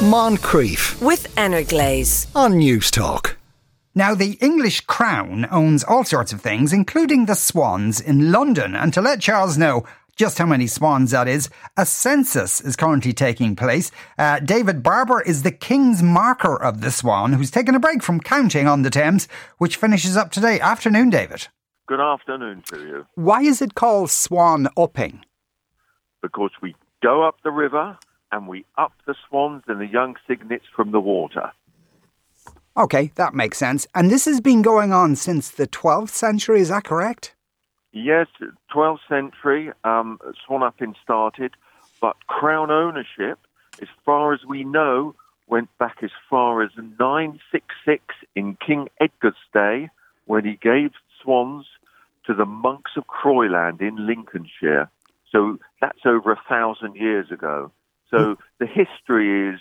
Moncrieff with Energlaze. on News Talk. Now, the English Crown owns all sorts of things, including the swans in London. And to let Charles know just how many swans that is, a census is currently taking place. Uh, David Barber is the King's marker of the swan, who's taken a break from counting on the Thames, which finishes up today. Afternoon, David. Good afternoon to you. Why is it called swan upping? Because we go up the river and we up the swans and the young cygnets from the water. Okay, that makes sense. And this has been going on since the 12th century, is that correct? Yes, 12th century, um, swan upping started, but crown ownership, as far as we know, went back as far as 966 in King Edgar's day when he gave swans to the monks of Croyland in Lincolnshire. So that's over a thousand years ago. So the history is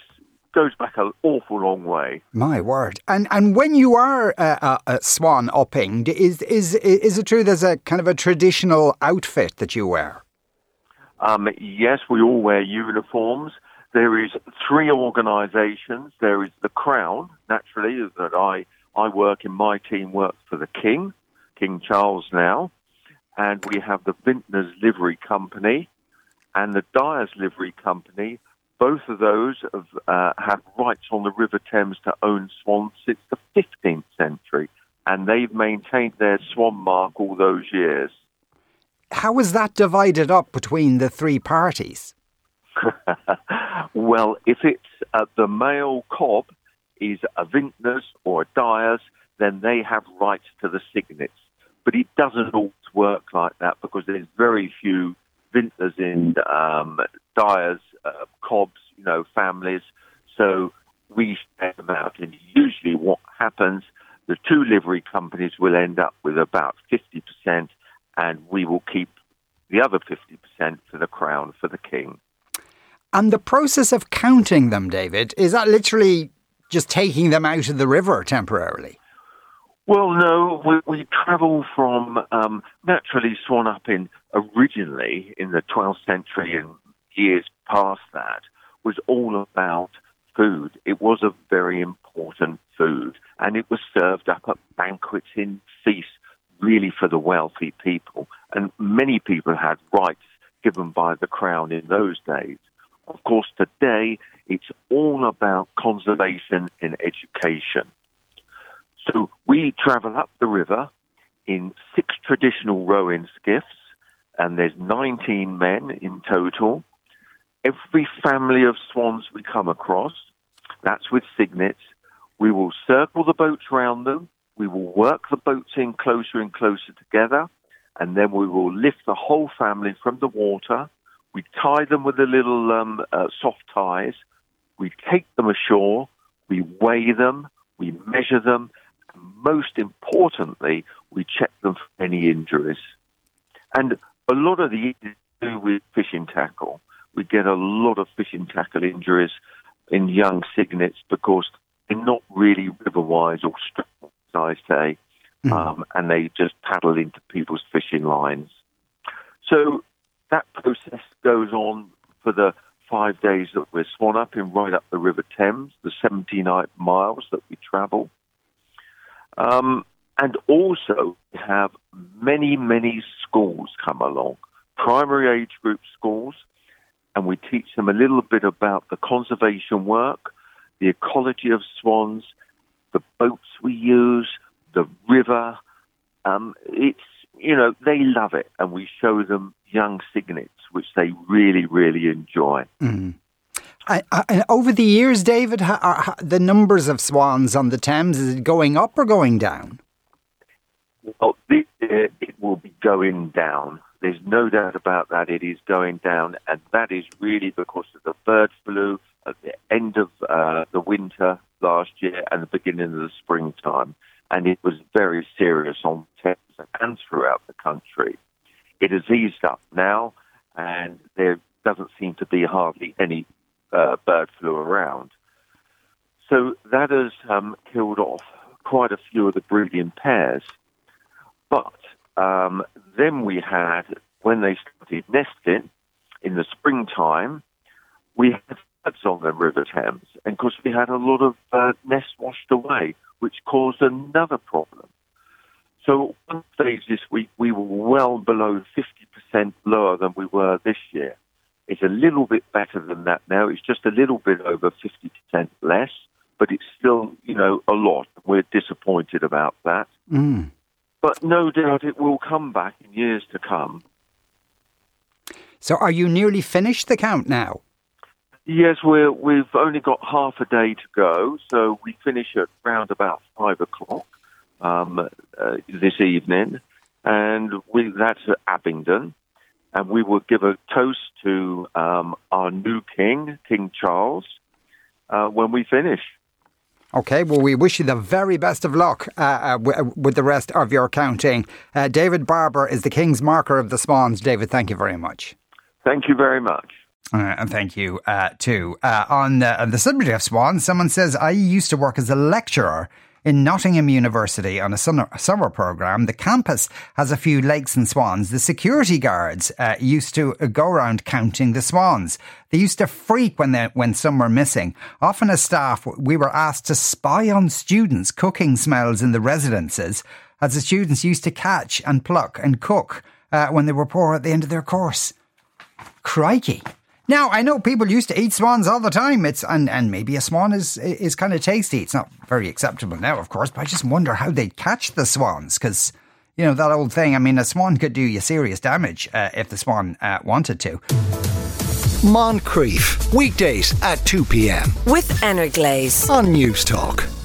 goes back an awful long way. My word! And and when you are uh, uh, uh, swan upping, is is is it true there's a kind of a traditional outfit that you wear? Um, yes, we all wear uniforms. There is three organisations. There is the Crown, naturally, that I I work in. My team works for the King, King Charles now, and we have the Vintners Livery Company and the Dyers Livery Company. Both of those have uh, had rights on the River Thames to own swans since the 15th century, and they've maintained their swan mark all those years. How is that divided up between the three parties? well, if it's uh, the male cob is a vintners or a dyers, then they have rights to the cygnets. But it doesn't always work like that because there's very few vintners in um, dyers, uh, cobs, you know, families. So we share them out, and usually what happens, the two livery companies will end up with about 50%, and we will keep the other 50% for the crown, for the king. And the process of counting them, David, is that literally just taking them out of the river temporarily? Well, no, we, we travel from um, naturally swan up in originally in the 12th century and years past that was all about food. It was a very important food, and it was served up at banquets in feasts, really for the wealthy people. And many people had rights given by the crown in those days. Of course, today it's all about conservation and education. So we travel up the river in six traditional rowing skiffs, and there's 19 men in total. Every family of swans we come across, that's with cygnets, we will circle the boats around them, we will work the boats in closer and closer together, and then we will lift the whole family from the water. We tie them with the little um, uh, soft ties. We take them ashore. We weigh them. We measure them. Most importantly, we check them for any injuries. And a lot of the injuries do with fishing tackle. We get a lot of fishing tackle injuries in young cygnets because they're not really river wise or strong, as I say, um, and they just paddle into people's fishing lines. So that process goes on for the five days that we're swan up in right up the River Thames, the 79 miles that we travel. Um, and also we have many, many schools come along, primary age group schools, and we teach them a little bit about the conservation work, the ecology of swans, the boats we use, the river. Um, it's you know they love it, and we show them young cygnets, which they really really enjoy. Over the years, David, the numbers of swans on the Thames, is it going up or going down? Well, this year it will be going down. There's no doubt about that. It is going down, and that is really because of the bird flu at the end of uh, the winter last year and the beginning of the springtime. And it was very serious on Thames and throughout the country. It has eased up now, and there doesn't seem to be hardly any uh, bird flu around. So that has um, killed off quite a few of the breeding pairs. But um, then we had, when they started nesting in the springtime, we had floods on the River Thames, and of course we had a lot of uh, nests washed away, which caused another problem. So at one stage this week we were well below 50% lower than we were this year. It's a little bit better than that now. It's just a little bit over 50% less, but it's still, you know, a lot. We're disappointed about that. Mm. But no doubt it will come back in years to come. So are you nearly finished the count now? Yes, we're, we've only got half a day to go, so we finish at round about five o'clock um, uh, this evening, and we, that's at Abingdon, and we will give a toast to um, our new king, King Charles, uh, when we finish. Okay, well, we wish you the very best of luck uh, uh, w- with the rest of your counting. Uh, David Barber is the King's marker of the Swans. David, thank you very much. Thank you very much. Uh, and thank you uh, too. Uh, on, the, on the subject of swans, someone says, I used to work as a lecturer in Nottingham University on a summer, summer program. The campus has a few lakes and swans. The security guards uh, used to go around counting the swans. They used to freak when they, when some were missing. Often as staff, we were asked to spy on students' cooking smells in the residences, as the students used to catch and pluck and cook uh, when they were poor at the end of their course. Crikey. Now I know people used to eat swans all the time. It's and, and maybe a swan is is kind of tasty. It's not very acceptable now, of course, but I just wonder how they'd catch the swans because you know that old thing. I mean, a swan could do you serious damage uh, if the swan uh, wanted to. Moncrieff weekdays at two p.m. with Energlaze on Newstalk.